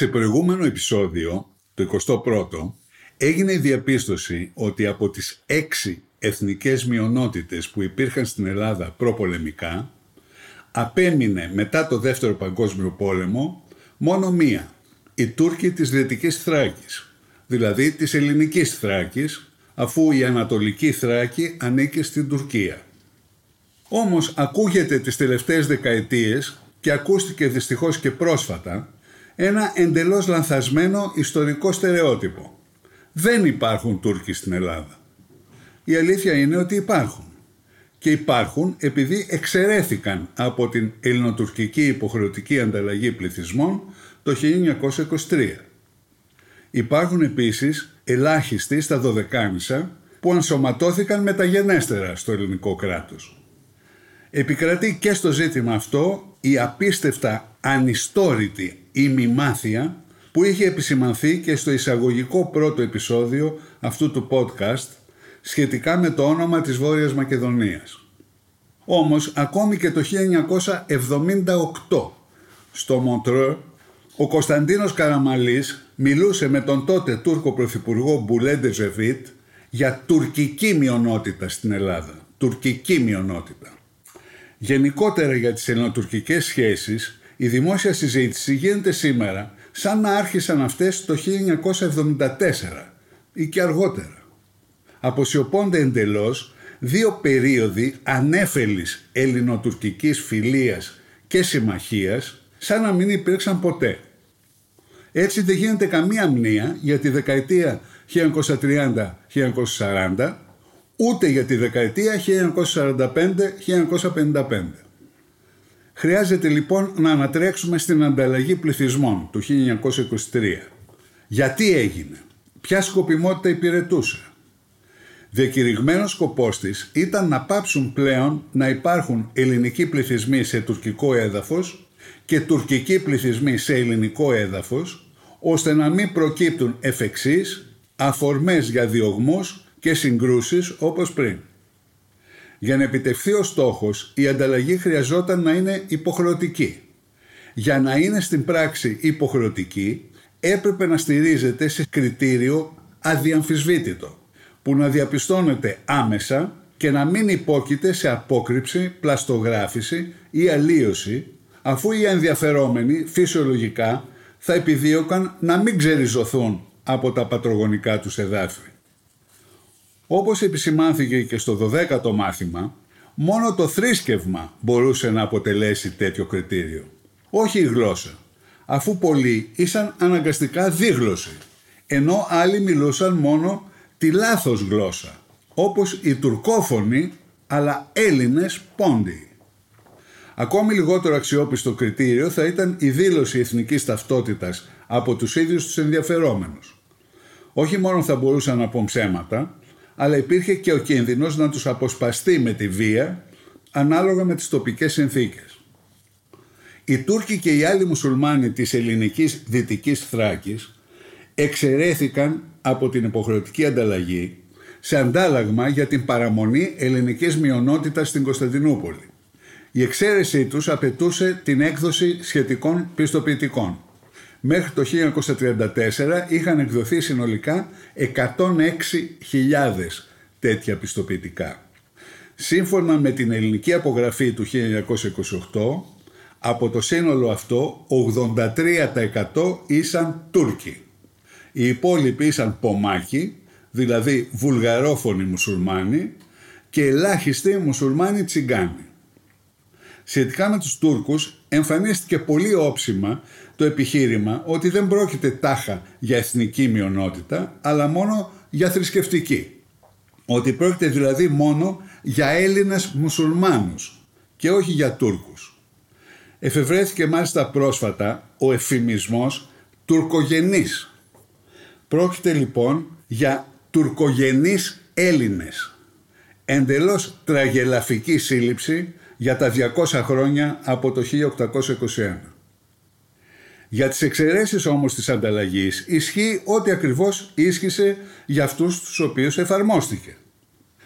Σε προηγούμενο επεισόδιο, το 21ο, έγινε η διαπίστωση ότι από τις έξι εθνικές μειονότητες που υπήρχαν στην Ελλάδα προπολεμικά, απέμεινε μετά το Δεύτερο Παγκόσμιο Πόλεμο μόνο μία, η Τούρκοι της Δυτικής Θράκης, δηλαδή της Ελληνικής Θράκης, αφού η Ανατολική Θράκη ανήκει στην Τουρκία. Όμως ακούγεται τις τελευταίες δεκαετίες και ακούστηκε δυστυχώς και πρόσφατα ένα εντελώς λανθασμένο ιστορικό στερεότυπο. Δεν υπάρχουν Τούρκοι στην Ελλάδα. Η αλήθεια είναι ότι υπάρχουν. Και υπάρχουν επειδή εξαιρέθηκαν από την ελληνοτουρκική υποχρεωτική ανταλλαγή πληθυσμών το 1923. Υπάρχουν επίσης ελάχιστοι στα Δωδεκάνησα που ενσωματώθηκαν μεταγενέστερα στο ελληνικό κράτος. Επικρατεί και στο ζήτημα αυτό η απίστευτα ανιστόρητη ημιμάθεια που είχε επισημανθεί και στο εισαγωγικό πρώτο επεισόδιο αυτού του podcast σχετικά με το όνομα της Βόρειας Μακεδονίας. Όμως ακόμη και το 1978 στο Μοντρό ο Κωνσταντίνος Καραμαλής μιλούσε με τον τότε Τούρκο Πρωθυπουργό Μπουλέντε Ζεβίτ για τουρκική μειονότητα στην Ελλάδα. Τουρκική μειονότητα. Γενικότερα για τις ελληνοτουρκικές σχέσεις η δημόσια συζήτηση γίνεται σήμερα σαν να άρχισαν αυτές το 1974 ή και αργότερα. Αποσιωπώνται εντελώς δύο περίοδοι ανέφελης ελληνοτουρκικής φιλίας και συμμαχίας σαν να μην υπήρξαν ποτέ. Έτσι δεν γίνεται καμία μνήα για τη δεκαετία 1930-1940 ούτε για τη δεκαετία 1945-1955. Χρειάζεται λοιπόν να ανατρέξουμε στην ανταλλαγή πληθυσμών του 1923. Γιατί έγινε, ποια σκοπιμότητα υπηρετούσε; Διακηρυγμένος σκοπός της ήταν να πάψουν πλέον να υπάρχουν ελληνικοί πληθυσμοί σε τουρκικό έδαφος και τουρκικοί πληθυσμοί σε ελληνικό έδαφος, ώστε να μην προκύπτουν εφ' εξής αφορμές για διωγμούς και συγκρούσεις όπως πριν. Για να επιτευχθεί ο στόχος, η ανταλλαγή χρειαζόταν να είναι υποχρεωτική. Για να είναι στην πράξη υποχρεωτική, έπρεπε να στηρίζεται σε κριτήριο αδιαμφισβήτητο, που να διαπιστώνεται άμεσα και να μην υπόκειται σε απόκρυψη, πλαστογράφηση ή αλλίωση, αφού οι ενδιαφερόμενοι φυσιολογικά θα επιδίωκαν να μην ξεριζωθούν από τα πατρογονικά τους εδάφη. Όπως επισημάνθηκε και στο 12ο μάθημα, μόνο το θρήσκευμα μπορούσε να αποτελέσει τέτοιο κριτήριο. Όχι η γλώσσα, αφού πολλοί ήσαν αναγκαστικά δίγλωσσοι, ενώ άλλοι μιλούσαν μόνο τη λάθος γλώσσα, όπως οι τουρκόφωνοι αλλά Έλληνες πόντιοι. Ακόμη λιγότερο αξιόπιστο κριτήριο θα ήταν η δήλωση εθνικής ταυτότητας από τους ίδιους τους ενδιαφερόμενους. Όχι μόνο θα μπορούσαν να πούν ψέματα, αλλά υπήρχε και ο κίνδυνος να τους αποσπαστεί με τη βία ανάλογα με τις τοπικές συνθήκες. Οι Τούρκοι και οι άλλοι μουσουλμάνοι της ελληνικής δυτικής Θράκης εξαιρέθηκαν από την υποχρεωτική ανταλλαγή σε αντάλλαγμα για την παραμονή ελληνικής μειονότητας στην Κωνσταντινούπολη. Η εξαίρεσή τους απαιτούσε την έκδοση σχετικών πιστοποιητικών. Μέχρι το 1934 είχαν εκδοθεί συνολικά 106.000 τέτοια πιστοποιητικά. Σύμφωνα με την ελληνική απογραφή του 1928, από το σύνολο αυτό 83% ήσαν Τούρκοι. Οι υπόλοιποι ήσαν Πομάκοι, δηλαδή βουλγαρόφωνοι μουσουλμάνοι και ελάχιστοι μουσουλμάνοι τσιγκάνοι. Σχετικά με τους Τούρκους εμφανίστηκε πολύ όψιμα το επιχείρημα ότι δεν πρόκειται τάχα για εθνική μειονότητα αλλά μόνο για θρησκευτική. Ότι πρόκειται δηλαδή μόνο για Έλληνες μουσουλμάνους και όχι για Τούρκους. Εφευρέθηκε μάλιστα πρόσφατα ο εφημισμός τουρκογενής. Πρόκειται λοιπόν για τουρκογενείς Έλληνες. Εντελώς τραγελαφική σύλληψη για τα 200 χρόνια από το 1821. Για τις εξαιρέσεις όμως της ανταλλαγής ισχύει ό,τι ακριβώς ίσχυσε για αυτούς τους οποίους εφαρμόστηκε.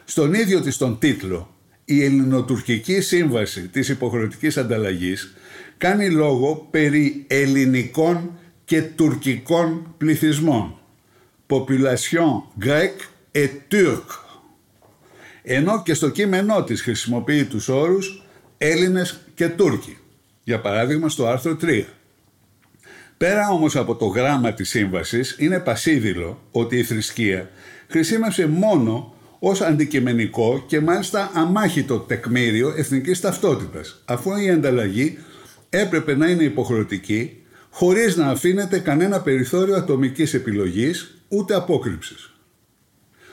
Στον ίδιο της τον τίτλο, η Ελληνοτουρκική Σύμβαση της Υποχρεωτικής Ανταλλαγής κάνει λόγο περί ελληνικών και τουρκικών πληθυσμών. Population grec et turc. Ενώ και στο κείμενό της χρησιμοποιεί τους όρους Έλληνες και Τούρκοι. Για παράδειγμα στο άρθρο 3. Πέρα όμως από το γράμμα της σύμβασης είναι πασίδηλο ότι η θρησκεία χρησιμεύσε μόνο ως αντικειμενικό και μάλιστα αμάχητο τεκμήριο εθνικής ταυτότητας, αφού η ανταλλαγή έπρεπε να είναι υποχρεωτική χωρίς να αφήνεται κανένα περιθώριο ατομικής επιλογής ούτε απόκρυψης.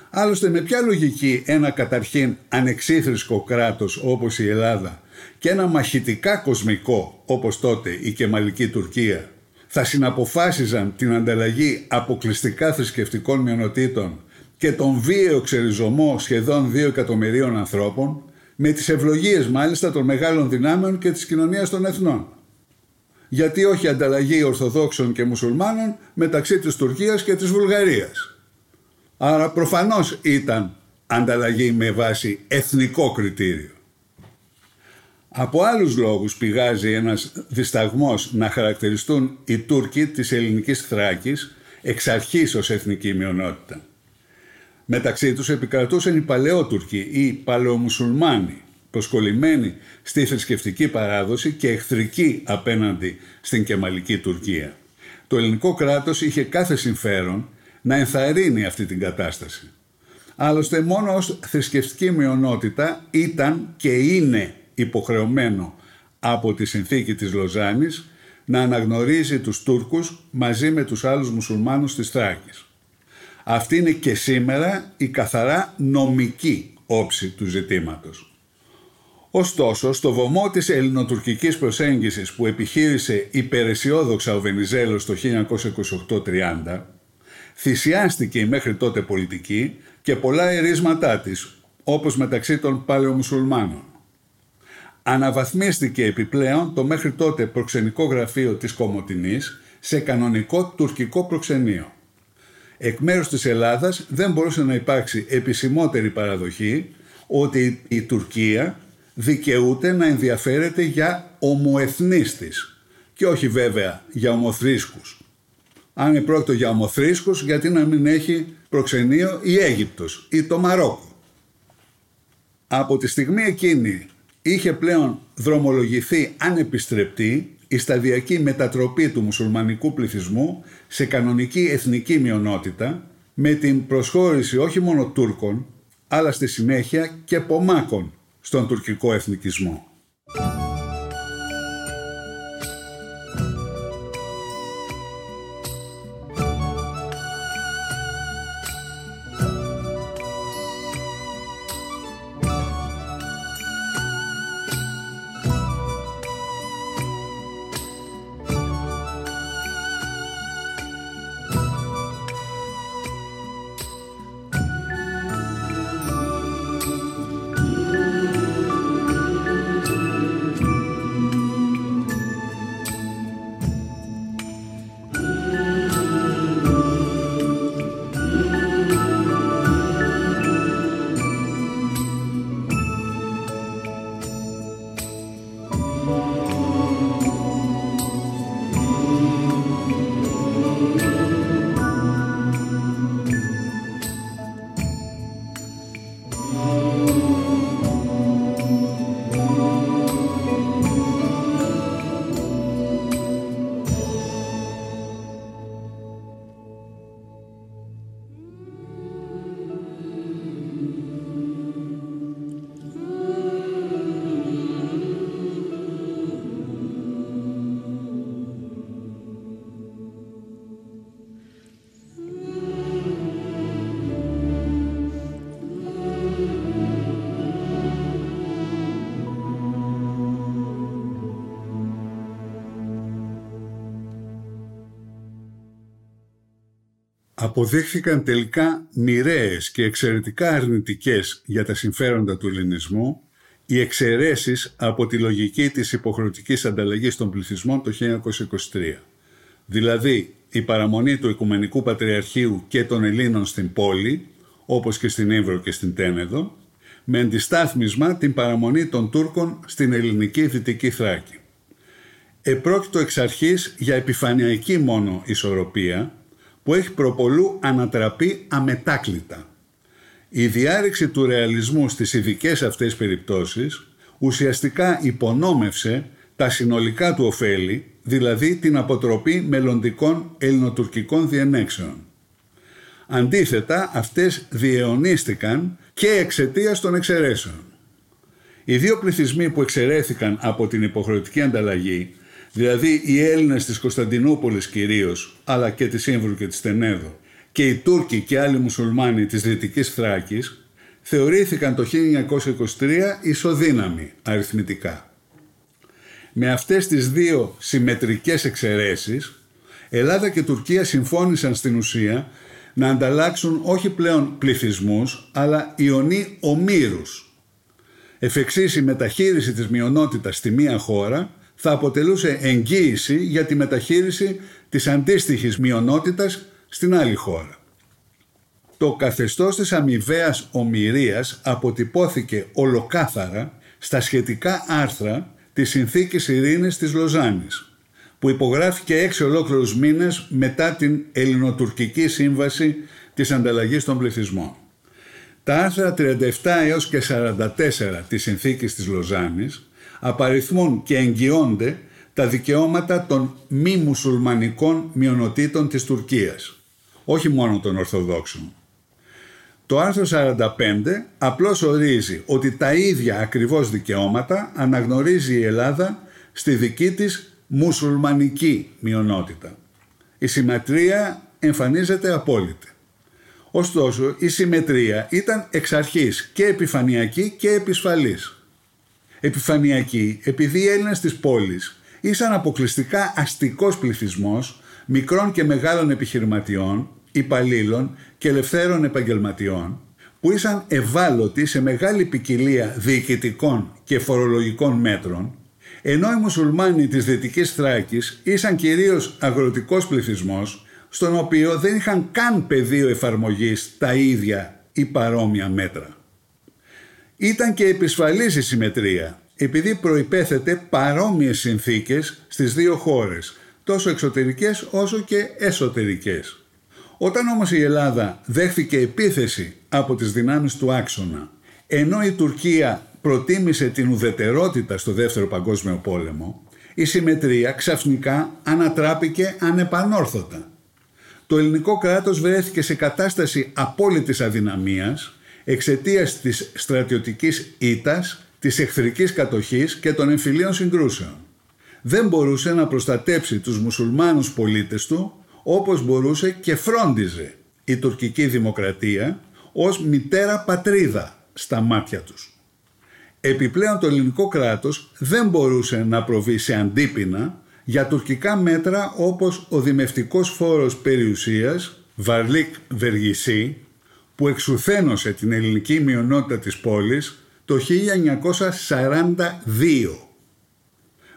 Άλλωστε με ποια λογική ένα καταρχήν ανεξίθρησκο κράτος όπως η Ελλάδα και ένα μαχητικά κοσμικό όπως τότε η Κεμαλική Τουρκία θα συναποφάσιζαν την ανταλλαγή αποκλειστικά θρησκευτικών μειονοτήτων και τον βίαιο ξεριζωμό σχεδόν 2 εκατομμυρίων ανθρώπων με τις ευλογίες μάλιστα των μεγάλων δυνάμεων και της κοινωνίας των εθνών. Γιατί όχι ανταλλαγή Ορθοδόξων και Μουσουλμάνων μεταξύ της Τουρκίας και της Βουλγαρίας. Άρα προφανώς ήταν ανταλλαγή με βάση εθνικό κριτήριο. Από άλλους λόγους πηγάζει ένας δισταγμός να χαρακτηριστούν οι Τούρκοι της ελληνικής Θράκης εξ αρχής ως εθνική μειονότητα. Μεταξύ τους επικρατούσαν οι Παλαιότουρκοι ή Παλαιομουσουλμάνοι, προσκολλημένοι στη θρησκευτική παράδοση και εχθρικοί απέναντι στην Κεμαλική Τουρκία. Το ελληνικό κράτος είχε κάθε συμφέρον να ενθαρρύνει αυτή την κατάσταση. Άλλωστε μόνο ως θρησκευτική μειονότητα ήταν και είναι υποχρεωμένο από τη συνθήκη της Λοζάνης να αναγνωρίζει τους Τούρκους μαζί με τους άλλους μουσουλμάνους της Θράκης. Αυτή είναι και σήμερα η καθαρά νομική όψη του ζητήματος. Ωστόσο, στο βωμό της ελληνοτουρκικής προσέγγισης που επιχείρησε υπεραισιόδοξα ο Βενιζέλος το 1928-30, θυσιάστηκε η μέχρι τότε πολιτική και πολλά ερίσματά της, όπως μεταξύ των παλαιομουσουλμάνων. Αναβαθμίστηκε επιπλέον το μέχρι τότε προξενικό γραφείο της Κομωτινής σε κανονικό τουρκικό προξενείο εκ μέρους της Ελλάδας δεν μπορούσε να υπάρξει επισημότερη παραδοχή ότι η Τουρκία δικαιούται να ενδιαφέρεται για ομοεθνείς της και όχι βέβαια για ομοθρήσκους. Αν είναι πρόκειτο για ομοθρήσκους, γιατί να μην έχει προξενείο η Αίγυπτος ή το Μαρόκο. Από τη στιγμή εκείνη είχε πλέον δρομολογηθεί ανεπιστρεπτή η σταδιακή μετατροπή του μουσουλμανικού πληθυσμού σε κανονική εθνική μειονότητα με την προσχώρηση όχι μόνο Τούρκων αλλά στη συνέχεια και Πομάκων στον τουρκικό εθνικισμό. Αποδείχθηκαν τελικά μοιραίες και εξαιρετικά αρνητικές για τα συμφέροντα του ελληνισμού οι εξαιρέσεις από τη λογική της υποχρεωτικής ανταλλαγής των πληθυσμών το 1923. Δηλαδή η παραμονή του Οικουμενικού Πατριαρχείου και των Ελλήνων στην πόλη, όπως και στην Εύρο και στην Τένεδο, με αντιστάθμισμα την παραμονή των Τούρκων στην ελληνική Δυτική Θράκη. Επρόκειτο εξ αρχής για επιφανειακή μόνο ισορροπία, που έχει προπολού ανατραπεί αμετάκλητα. Η διάρρηξη του ρεαλισμού στις ειδικές αυτές περιπτώσεις ουσιαστικά υπονόμευσε τα συνολικά του ωφέλη, δηλαδή την αποτροπή μελλοντικών ελληνοτουρκικών διενέξεων. Αντίθετα, αυτές διαιωνίστηκαν και εξαιτίας των εξαιρέσεων. Οι δύο πληθυσμοί που εξαιρέθηκαν από την υποχρεωτική ανταλλαγή δηλαδή οι Έλληνες της Κωνσταντινούπολης κυρίως, αλλά και της Σύμβρου και της Τενέδο, και οι Τούρκοι και άλλοι μουσουλμάνοι της Δυτικής Θράκης, θεωρήθηκαν το 1923 ισοδύναμοι αριθμητικά. Με αυτές τις δύο συμμετρικές εξαιρέσεις, Ελλάδα και Τουρκία συμφώνησαν στην ουσία να ανταλλάξουν όχι πλέον πληθυσμούς, αλλά ιονί ομήρους. Εφ' η μεταχείριση της μειονότητας στη μία χώρα θα αποτελούσε εγγύηση για τη μεταχείριση της αντίστοιχης μειονότητας στην άλλη χώρα. Το καθεστώς της αμοιβαίας ομοιρίας αποτυπώθηκε ολοκάθαρα στα σχετικά άρθρα της Συνθήκης Ειρήνης της Λοζάνης, που υπογράφηκε έξι ολόκληρους μήνες μετά την Ελληνοτουρκική Σύμβαση της Ανταλλαγής των Πληθυσμών. Τα άρθρα 37 έως και 44 της Συνθήκης της Λοζάνης απαριθμούν και εγγυώνται τα δικαιώματα των μη μουσουλμανικών μειονοτήτων της Τουρκίας, όχι μόνο των Ορθοδόξων. Το άρθρο 45 απλώς ορίζει ότι τα ίδια ακριβώς δικαιώματα αναγνωρίζει η Ελλάδα στη δική της μουσουλμανική μειονότητα. Η συμμετρία εμφανίζεται απόλυτη. Ωστόσο, η συμμετρία ήταν εξ αρχής και επιφανειακή και επισφαλής επιφανειακή επειδή οι Έλληνες της πόλης ήσαν αποκλειστικά αστικός πληθυσμός μικρών και μεγάλων επιχειρηματιών, υπαλλήλων και ελευθέρων επαγγελματιών που ήσαν ευάλωτοι σε μεγάλη ποικιλία διοικητικών και φορολογικών μέτρων ενώ οι μουσουλμάνοι της Δυτικής Θράκης ήσαν κυρίως αγροτικός πληθυσμός στον οποίο δεν είχαν καν πεδίο εφαρμογής τα ίδια ή παρόμοια μέτρα. Ήταν και επισφαλής η συμμετρία, επειδή προϋπέθεται παρόμοιες συνθήκες στις δύο χώρες, τόσο εξωτερικές όσο και εσωτερικές. Όταν όμως η Ελλάδα δέχθηκε επίθεση από τις δυνάμεις του άξονα, ενώ η Τουρκία προτίμησε την ουδετερότητα στο Δεύτερο Παγκόσμιο Πόλεμο, η συμμετρία ξαφνικά ανατράπηκε ανεπανόρθωτα. Το ελληνικό κράτος βρέθηκε σε κατάσταση απόλυτης αδυναμίας εξαιτίας της στρατιωτικής ήτας, της εχθρικής κατοχής και των εμφυλίων συγκρούσεων. Δεν μπορούσε να προστατέψει τους μουσουλμάνους πολίτες του όπως μπορούσε και φρόντιζε η τουρκική δημοκρατία ως μητέρα πατρίδα στα μάτια τους. Επιπλέον το ελληνικό κράτος δεν μπορούσε να προβεί σε αντίπεινα για τουρκικά μέτρα όπως ο δημευτικός φόρος περιουσίας Βαρλίκ Βεργισή που εξουθένωσε την ελληνική μειονότητα της πόλης το 1942.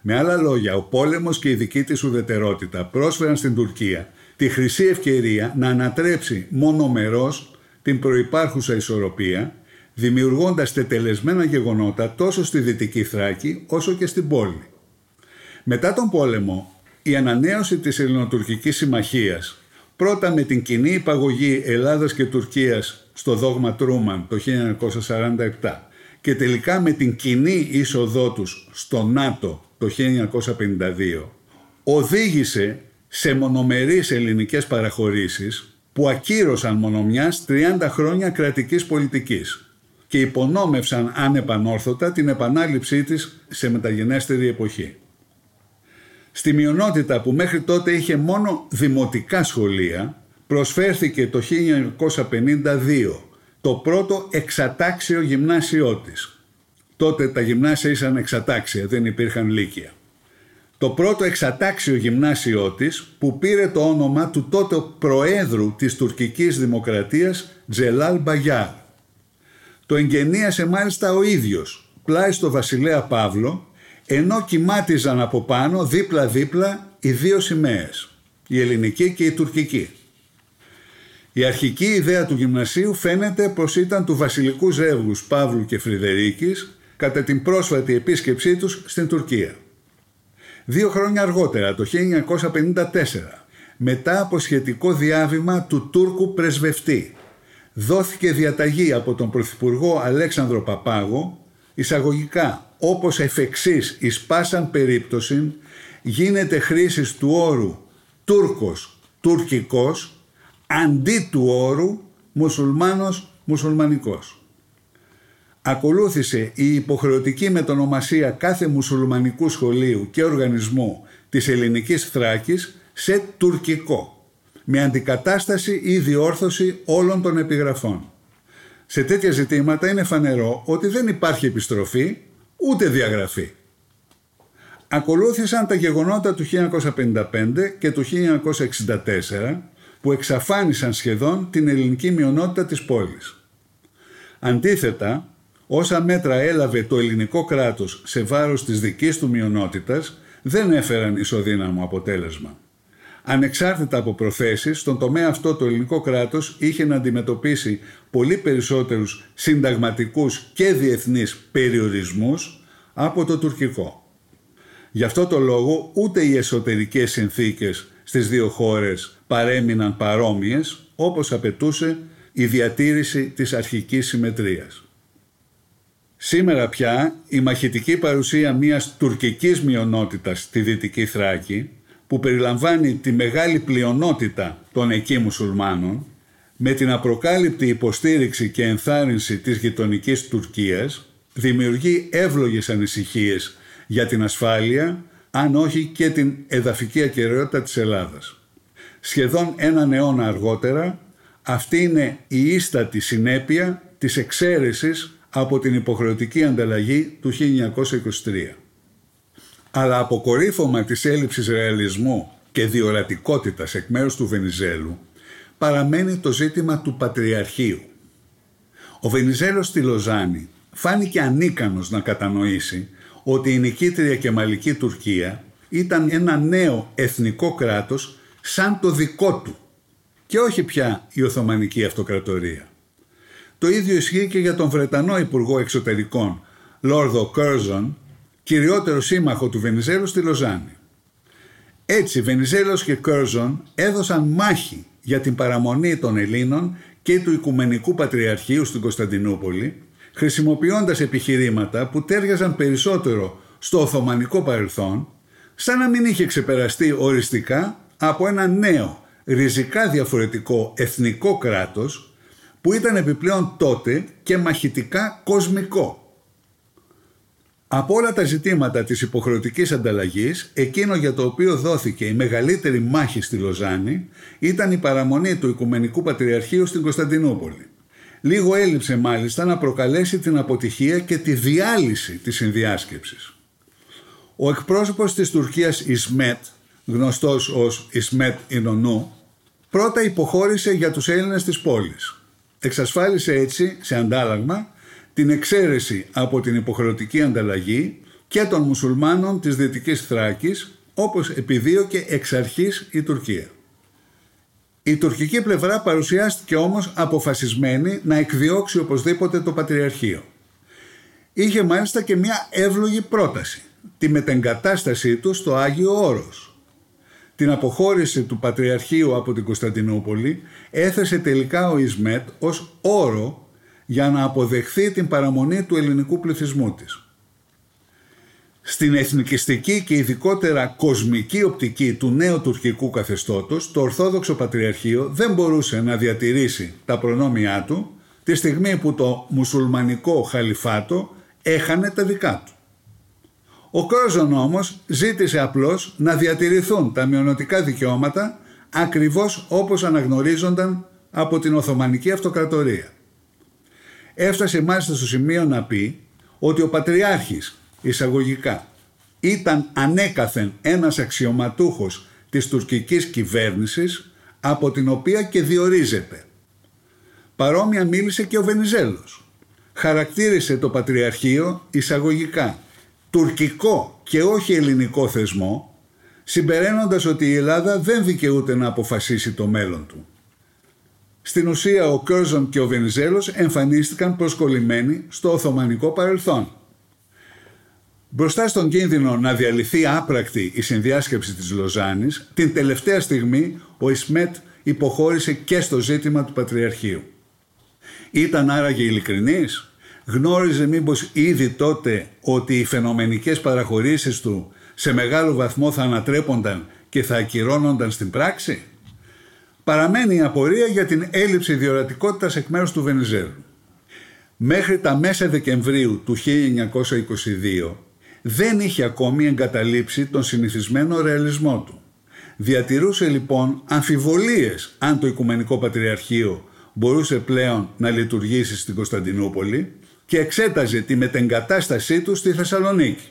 Με άλλα λόγια, ο πόλεμος και η δική της ουδετερότητα πρόσφεραν στην Τουρκία τη χρυσή ευκαιρία να ανατρέψει μόνο μερός την προϋπάρχουσα ισορροπία, δημιουργώντας τετελεσμένα γεγονότα τόσο στη Δυτική Θράκη όσο και στην πόλη. Μετά τον πόλεμο, η ανανέωση της Ελληνοτουρκικής Συμμαχίας Πρώτα με την κοινή υπαγωγή Ελλάδας και Τουρκίας στο δόγμα Τρούμαν το 1947 και τελικά με την κοινή είσοδό τους στο ΝΑΤΟ το 1952 οδήγησε σε μονομερείς ελληνικές παραχωρήσεις που ακύρωσαν μονομιάς 30 χρόνια κρατικής πολιτικής και υπονόμευσαν ανεπανόρθωτα την επανάληψή της σε μεταγενέστερη εποχή. Στη μειονότητα που μέχρι τότε είχε μόνο δημοτικά σχολεία, προσφέρθηκε το 1952 το πρώτο εξατάξιο γυμνάσιό της. Τότε τα γυμνάσια ήσαν εξατάξια, δεν υπήρχαν λύκεια. το πρώτο εξατάξιο γυμνάσιό της που πήρε το όνομα του τότε προέδρου της τουρκικής δημοκρατίας Τζελάλ Μπαγιάρ. Το εγγενίασε μάλιστα ο ίδιος πλάι στο βασιλέα Παύλο ενώ κοιμάτιζαν από πάνω δίπλα-δίπλα οι δύο σημαίες, η ελληνική και η τουρκική. Η αρχική ιδέα του γυμνασίου φαίνεται πως ήταν του βασιλικού ζεύγους Παύλου και Φρυδερίκης κατά την πρόσφατη επίσκεψή τους στην Τουρκία. Δύο χρόνια αργότερα, το 1954, μετά από σχετικό διάβημα του Τούρκου πρεσβευτή, δόθηκε διαταγή από τον Πρωθυπουργό Αλέξανδρο Παπάγο, εισαγωγικά όπως εφ' εξής εις πάσαν περίπτωση γίνεται χρήσης του όρου Τούρκος, τουρκικός, αντί του όρου μουσουλμάνος, μουσουλμανικός. Ακολούθησε η υποχρεωτική μετονομασία κάθε μουσουλμανικού σχολείου και οργανισμού της ελληνικής Θράκης σε τουρκικό, με αντικατάσταση ή διόρθωση όλων των επιγραφών. Σε τέτοια ζητήματα είναι φανερό ότι δεν υπάρχει επιστροφή ούτε διαγραφή. Ακολούθησαν τα γεγονότα του 1955 και του 1964 που εξαφάνισαν σχεδόν την ελληνική μειονότητα της πόλης. Αντίθετα, όσα μέτρα έλαβε το ελληνικό κράτος σε βάρος της δικής του μειονότητας δεν έφεραν ισοδύναμο αποτέλεσμα. Ανεξάρτητα από προθέσεις, στον τομέα αυτό το ελληνικό κράτος είχε να αντιμετωπίσει πολύ περισσότερους συνταγματικούς και διεθνείς περιορισμούς από το τουρκικό. Γι' αυτό το λόγο ούτε οι εσωτερικές συνθήκες στις δύο χώρες παρέμειναν παρόμοιες όπως απαιτούσε η διατήρηση της αρχικής συμμετρίας. Σήμερα πια η μαχητική παρουσία μιας τουρκικής μειονότητας στη Δυτική Θράκη που περιλαμβάνει τη μεγάλη πλειονότητα των εκεί μουσουλμάνων με την απροκάλυπτη υποστήριξη και ενθάρρυνση της γειτονικής Τουρκίας δημιουργεί εύλογες ανησυχίες για την ασφάλεια αν όχι και την εδαφική ακαιρεότητα της Ελλάδας. Σχεδόν έναν αιώνα αργότερα αυτή είναι η ίστατη συνέπεια της εξαίρεσης από την υποχρεωτική ανταλλαγή του 1923 αλλά αποκορύφωμα της έλλειψης ρεαλισμού και διορατικότητας εκ μέρους του Βενιζέλου παραμένει το ζήτημα του Πατριαρχείου. Ο Βενιζέλος στη Λοζάνη φάνηκε ανίκανος να κατανοήσει ότι η νικήτρια και μαλική Τουρκία ήταν ένα νέο εθνικό κράτος σαν το δικό του και όχι πια η Οθωμανική Αυτοκρατορία. Το ίδιο ισχύει και για τον Βρετανό Υπουργό Εξωτερικών Λόρδο Κέρζον κυριότερο σύμμαχο του Βενιζέλου στη Λοζάνη. Έτσι, Βενιζέλος και Κέρζον έδωσαν μάχη για την παραμονή των Ελλήνων και του Οικουμενικού Πατριαρχείου στην Κωνσταντινούπολη, χρησιμοποιώντας επιχειρήματα που τέριαζαν περισσότερο στο Οθωμανικό παρελθόν, σαν να μην είχε ξεπεραστεί οριστικά από ένα νέο, ριζικά διαφορετικό εθνικό κράτος που ήταν επιπλέον τότε και μαχητικά κοσμικό από όλα τα ζητήματα της υποχρεωτικής ανταλλαγής, εκείνο για το οποίο δόθηκε η μεγαλύτερη μάχη στη Λοζάνη ήταν η παραμονή του Οικουμενικού Πατριαρχείου στην Κωνσταντινούπολη. Λίγο έλειψε μάλιστα να προκαλέσει την αποτυχία και τη διάλυση της συνδιάσκεψης. Ο εκπρόσωπος της Τουρκίας Ισμέτ, γνωστός ως Ισμέτ Ινονού, πρώτα υποχώρησε για τους Έλληνες της πόλης. Εξασφάλισε έτσι, σε αντάλλαγμα, την εξαίρεση από την υποχρεωτική ανταλλαγή και των μουσουλμάνων της Δυτικής Θράκης, όπως επιδίωκε εξ αρχής η Τουρκία. Η τουρκική πλευρά παρουσιάστηκε όμως αποφασισμένη να εκδιώξει οπωσδήποτε το Πατριαρχείο. Είχε μάλιστα και μια εύλογη πρόταση, τη μετεγκατάστασή του στο Άγιο Όρος. Την αποχώρηση του Πατριαρχείου από την Κωνσταντινούπολη έθεσε τελικά ο Ισμέτ ως όρο για να αποδεχθεί την παραμονή του ελληνικού πληθυσμού της. Στην εθνικιστική και ειδικότερα κοσμική οπτική του νέου τουρκικού καθεστώτος, το Ορθόδοξο Πατριαρχείο δεν μπορούσε να διατηρήσει τα προνόμια του τη στιγμή που το μουσουλμανικό χαλιφάτο έχανε τα δικά του. Ο Κρόζον όμως ζήτησε απλώς να διατηρηθούν τα μειονοτικά δικαιώματα ακριβώς όπως αναγνωρίζονταν από την Οθωμανική Αυτοκρατορία. Έφτασε μάλιστα στο σημείο να πει ότι ο Πατριάρχης εισαγωγικά ήταν ανέκαθεν ένας αξιωματούχος της τουρκικής κυβέρνησης από την οποία και διορίζεται. Παρόμοια μίλησε και ο Βενιζέλος. Χαρακτήρισε το Πατριαρχείο εισαγωγικά τουρκικό και όχι ελληνικό θεσμό, συμπεραίνοντας ότι η Ελλάδα δεν δικαιούται να αποφασίσει το μέλλον του. Στην ουσία ο Κέρζον και ο Βενιζέλος εμφανίστηκαν προσκολλημένοι στο Οθωμανικό παρελθόν. Μπροστά στον κίνδυνο να διαλυθεί άπρακτη η συνδιάσκεψη της Λοζάνης, την τελευταία στιγμή ο Ισμέτ υποχώρησε και στο ζήτημα του Πατριαρχείου. Ήταν άραγε ειλικρινής, γνώριζε μήπως ήδη τότε ότι οι φαινομενικές παραχωρήσεις του σε μεγάλο βαθμό θα ανατρέπονταν και θα ακυρώνονταν στην πράξη; Παραμένει η απορία για την έλλειψη διορατικότητας εκ μέρους του Βενιζέλου. Μέχρι τα μέσα Δεκεμβρίου του 1922 δεν είχε ακόμη εγκαταλείψει τον συνηθισμένο ρεαλισμό του. Διατηρούσε λοιπόν αμφιβολίες αν το Οικουμενικό Πατριαρχείο μπορούσε πλέον να λειτουργήσει στην Κωνσταντινούπολη και εξέταζε τη μετεγκατάστασή του στη Θεσσαλονίκη.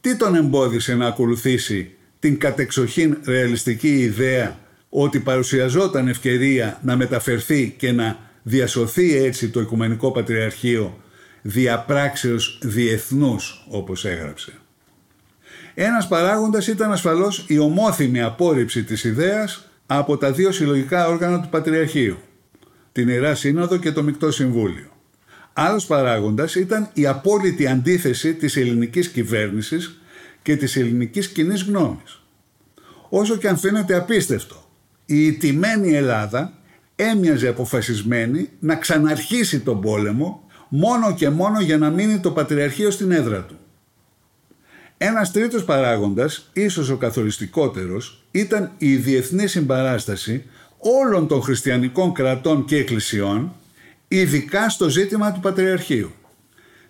Τι τον εμπόδισε να ακολουθήσει την κατεξοχήν ρεαλιστική ιδέα ότι παρουσιαζόταν ευκαιρία να μεταφερθεί και να διασωθεί έτσι το Οικουμενικό Πατριαρχείο διαπράξεως διεθνούς όπως έγραψε. Ένας παράγοντας ήταν ασφαλώς η ομόθυμη απόρριψη της ιδέας από τα δύο συλλογικά όργανα του Πατριαρχείου, την Ιερά Σύνοδο και το Μικτό Συμβούλιο. Άλλος παράγοντας ήταν η απόλυτη αντίθεση της ελληνικής κυβέρνησης και της ελληνικής κοινής γνώμης. Όσο και αν φαίνεται απίστευτο, η ιτημένη Ελλάδα έμοιαζε αποφασισμένη να ξαναρχίσει τον πόλεμο μόνο και μόνο για να μείνει το Πατριαρχείο στην έδρα του. Ένας τρίτος παράγοντας, ίσως ο καθοριστικότερος, ήταν η διεθνή συμπαράσταση όλων των χριστιανικών κρατών και εκκλησιών ειδικά στο ζήτημα του Πατριαρχείου.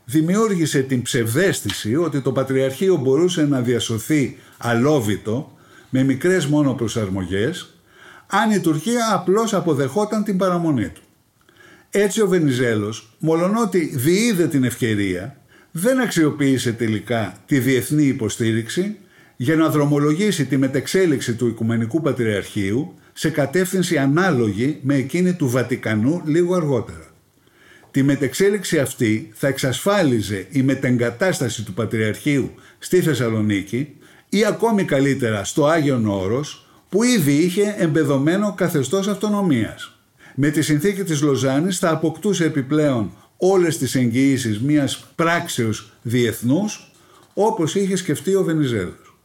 Δημιούργησε την ψευδέστηση ότι το Πατριαρχείο μπορούσε να διασωθεί αλόβητο με μικρές μόνο προσαρμογές αν η Τουρκία απλώς αποδεχόταν την παραμονή του. Έτσι ο Βενιζέλος, μολονότι διείδε την ευκαιρία, δεν αξιοποίησε τελικά τη διεθνή υποστήριξη για να δρομολογήσει τη μετεξέλιξη του Οικουμενικού Πατριαρχείου σε κατεύθυνση ανάλογη με εκείνη του Βατικανού λίγο αργότερα. Τη μετεξέλιξη αυτή θα εξασφάλιζε η μετεγκατάσταση του Πατριαρχείου στη Θεσσαλονίκη ή ακόμη καλύτερα στο Άγιον Όρος που ήδη είχε εμπεδομένο καθεστώς αυτονομίας. Με τη συνθήκη της Λοζάνης θα αποκτούσε επιπλέον όλες τις εγγυήσεις μιας πράξεως διεθνούς όπως είχε σκεφτεί ο Βενιζέλος.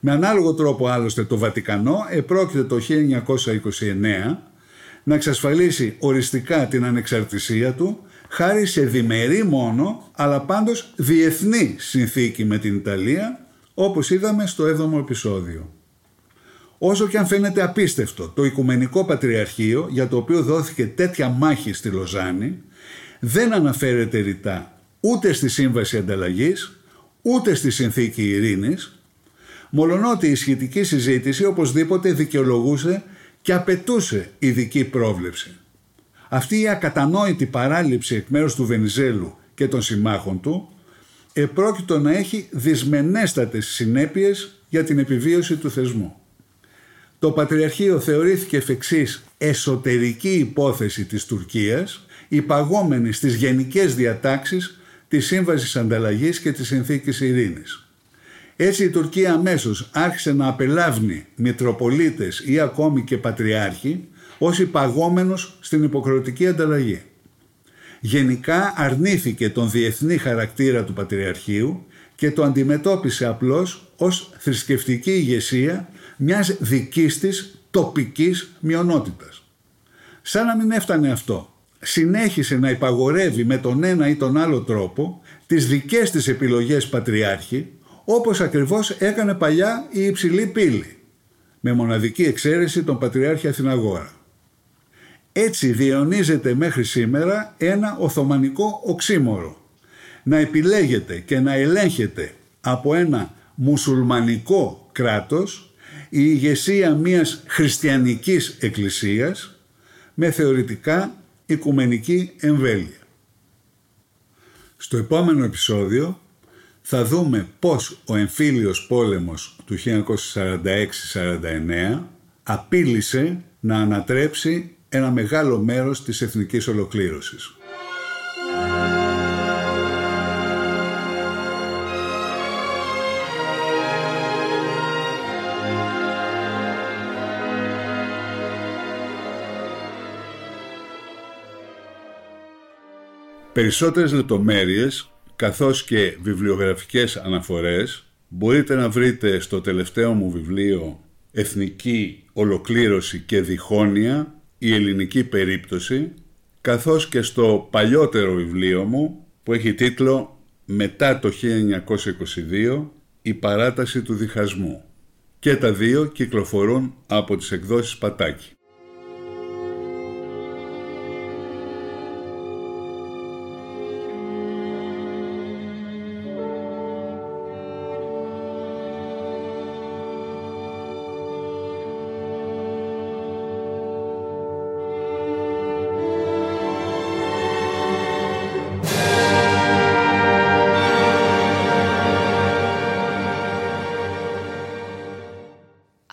Με ανάλογο τρόπο άλλωστε το Βατικανό επρόκειται το 1929 να εξασφαλίσει οριστικά την ανεξαρτησία του χάρη σε διμερή μόνο, αλλά πάντως διεθνή συνθήκη με την Ιταλία, όπως είδαμε στο 7ο επεισόδιο. Όσο και αν φαίνεται απίστευτο, το Οικουμενικό Πατριαρχείο, για το οποίο δόθηκε τέτοια μάχη στη Λοζάνη, δεν αναφέρεται ρητά ούτε στη Σύμβαση Ανταλλαγής, ούτε στη Συνθήκη Ειρήνης, μολονότι η σχετική συζήτηση οπωσδήποτε δικαιολογούσε και απαιτούσε ειδική πρόβλεψη. Αυτή η ακατανόητη παράληψη εκ μέρους του Βενιζέλου και των συμμάχων του επρόκειτο να έχει δυσμενέστατες συνέπειες για την επιβίωση του θεσμού. Το Πατριαρχείο θεωρήθηκε εφ' εξής εσωτερική υπόθεση της Τουρκίας υπαγόμενη στις γενικές διατάξεις της Σύμβασης Ανταλλαγής και της Συνθήκης Ειρήνης. Έτσι η Τουρκία αμέσως άρχισε να απελάβνει μητροπολίτες ή ακόμη και πατριάρχη ως υπαγόμενος στην υποκροτική ανταλλαγή. Γενικά αρνήθηκε τον διεθνή χαρακτήρα του Πατριαρχείου και το αντιμετώπισε απλώς ως θρησκευτική ηγεσία μιας δικής της τοπικής μειονότητας. Σαν να μην έφτανε αυτό, συνέχισε να υπαγορεύει με τον ένα ή τον άλλο τρόπο τις δικές της επιλογές πατριάρχη όπως ακριβώς έκανε παλιά η υψηλή πύλη, με μοναδική εξαίρεση τον Πατριάρχη Αθηναγόρα. Έτσι διαιωνίζεται μέχρι σήμερα ένα Οθωμανικό οξύμορο, να επιλέγεται και να ελέγχεται από ένα μουσουλμανικό κράτος η ηγεσία μιας χριστιανικής εκκλησίας με θεωρητικά οικουμενική εμβέλεια. Στο επόμενο επεισόδιο θα δούμε πώς ο εμφύλιος πόλεμος του 1946-49 απείλησε να ανατρέψει ένα μεγάλο μέρος της εθνικής ολοκλήρωσης. Περισσότερες λεπτομέρειες καθώς και βιβλιογραφικές αναφορές μπορείτε να βρείτε στο τελευταίο μου βιβλίο «Εθνική Ολοκλήρωση και Διχόνοια, η ελληνική περίπτωση» καθώς και στο παλιότερο βιβλίο μου που έχει τίτλο «Μετά το 1922, η παράταση του διχασμού». Και τα δύο κυκλοφορούν από τις εκδόσεις Πατάκη.